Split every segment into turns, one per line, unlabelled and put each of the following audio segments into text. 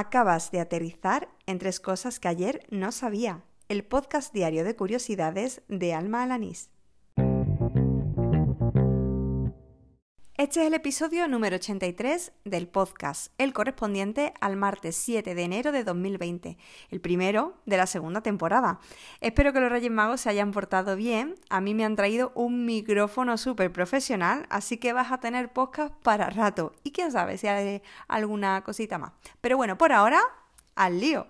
Acabas de aterrizar en tres cosas que ayer no sabía. El podcast diario de curiosidades de Alma Alanís. Este es el episodio número 83 del podcast, el correspondiente al martes 7 de enero de 2020, el primero de la segunda temporada. Espero que los Reyes Magos se hayan portado bien. A mí me han traído un micrófono súper profesional, así que vas a tener podcast para rato. Y quién sabe si haré alguna cosita más. Pero bueno, por ahora, al lío.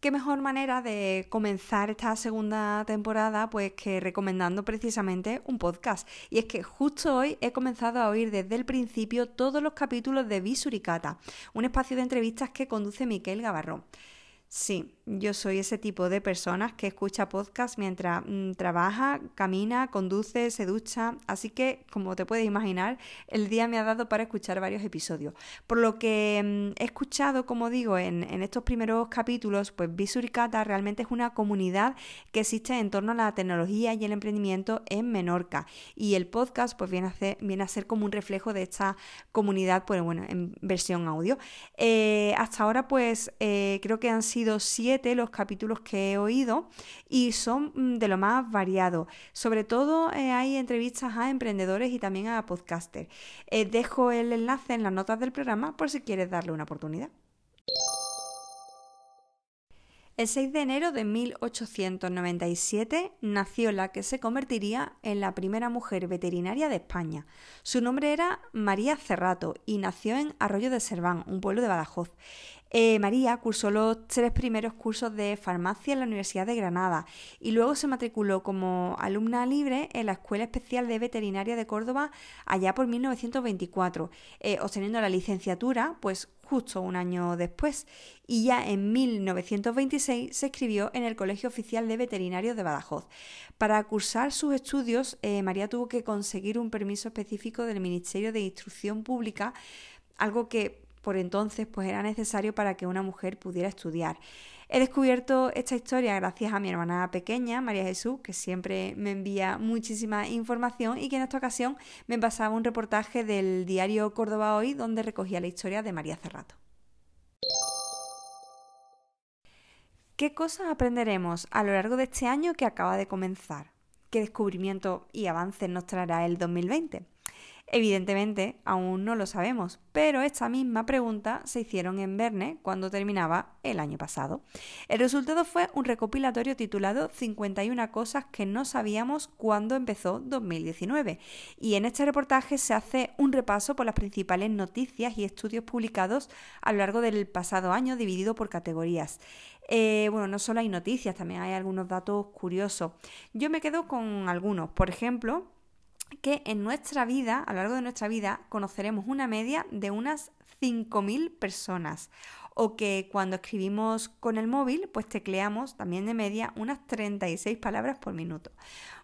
¿Qué mejor manera de comenzar esta segunda temporada pues que recomendando precisamente un podcast? Y es que justo hoy he comenzado a oír desde el principio todos los capítulos de Visuricata, un espacio de entrevistas que conduce Miquel Gavarrón. Sí, yo soy ese tipo de personas que escucha podcast mientras mm, trabaja, camina, conduce, se ducha, así que como te puedes imaginar, el día me ha dado para escuchar varios episodios. Por lo que mm, he escuchado, como digo, en, estos primeros capítulos, pues Visuricata realmente es una comunidad que existe en torno a la tecnología y el emprendimiento en Menorca. Y el podcast pues viene a ser, viene a ser como un reflejo de esta comunidad, pues bueno, en versión audio. Eh, hasta ahora pues eh, creo que han sido sido los capítulos que he oído y son mm, de lo más variado. Sobre todo eh, hay entrevistas a emprendedores y también a podcasters. Eh, dejo el enlace en las notas del programa por si quieres darle una oportunidad. El 6 de enero de 1897 nació la que se convertiría en la primera mujer veterinaria de España. Su nombre era María Cerrato y nació en Arroyo de Serván, un pueblo de Badajoz. Eh, María cursó los tres primeros cursos de farmacia en la Universidad de Granada y luego se matriculó como alumna libre en la Escuela Especial de Veterinaria de Córdoba allá por 1924, eh, obteniendo la licenciatura pues justo un año después y ya en 1926 se escribió en el Colegio Oficial de Veterinarios de Badajoz. Para cursar sus estudios, eh, María tuvo que conseguir un permiso específico del Ministerio de Instrucción Pública, algo que por entonces pues era necesario para que una mujer pudiera estudiar. He descubierto esta historia gracias a mi hermana pequeña, María Jesús, que siempre me envía muchísima información y que en esta ocasión me pasaba un reportaje del diario Córdoba Hoy donde recogía la historia de María Cerrato. ¿Qué cosas aprenderemos a lo largo de este año que acaba de comenzar? ¿Qué descubrimientos y avances nos traerá el 2020? Evidentemente, aún no lo sabemos, pero esta misma pregunta se hicieron en Verne cuando terminaba el año pasado. El resultado fue un recopilatorio titulado 51 cosas que no sabíamos cuando empezó 2019. Y en este reportaje se hace un repaso por las principales noticias y estudios publicados a lo largo del pasado año dividido por categorías. Eh, bueno, no solo hay noticias, también hay algunos datos curiosos. Yo me quedo con algunos. Por ejemplo, que en nuestra vida, a lo largo de nuestra vida, conoceremos una media de unas 5.000 personas. O que cuando escribimos con el móvil, pues tecleamos también de media unas 36 palabras por minuto.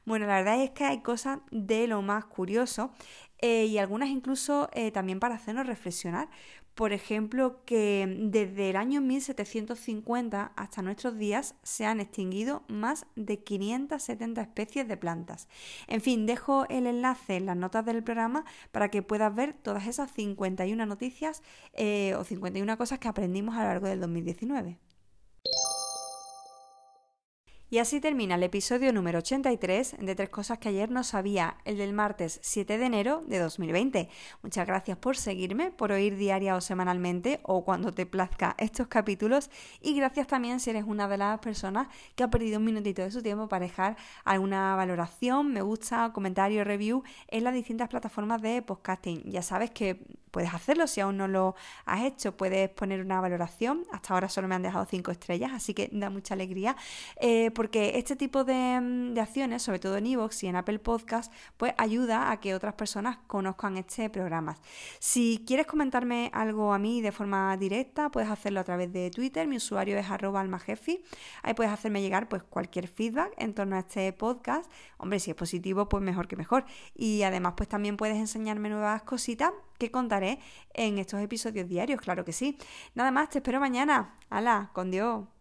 Bueno, la verdad es que hay cosas de lo más curioso eh, y algunas incluso eh, también para hacernos reflexionar, por ejemplo, que desde el año 1750 hasta nuestros días se han extinguido más de 570 especies de plantas. En fin, dejo el enlace en las notas del programa para que puedas ver todas esas 51 noticias eh, o 51 cosas que aprendimos a lo largo del 2019. Y así termina el episodio número 83 de Tres Cosas que ayer no sabía, el del martes 7 de enero de 2020. Muchas gracias por seguirme, por oír diaria o semanalmente o cuando te plazca estos capítulos y gracias también si eres una de las personas que ha perdido un minutito de su tiempo para dejar alguna valoración, me gusta, comentario, review en las distintas plataformas de podcasting. Ya sabes que puedes hacerlo si aún no lo has hecho, puedes poner una valoración. Hasta ahora solo me han dejado 5 estrellas, así que da mucha alegría. Eh, porque este tipo mm, de, acciones, sobre todo en iVoox y en Apple Podcast, pues ayuda a que otras personas conozcan este programa. Si quieres comentarme algo a mí de forma directa, puedes hacerlo a través de Twitter, mi usuario es arroba almajefi, ahí puedes hacerme llegar pues cualquier feedback en torno a este podcast, hombre, si es positivo, pues mejor que mejor. Y además pues también puedes enseñarme nuevas cositas que contaré en estos episodios diarios, claro que sí. Nada más, te espero mañana. ¡Hala! Con Dios.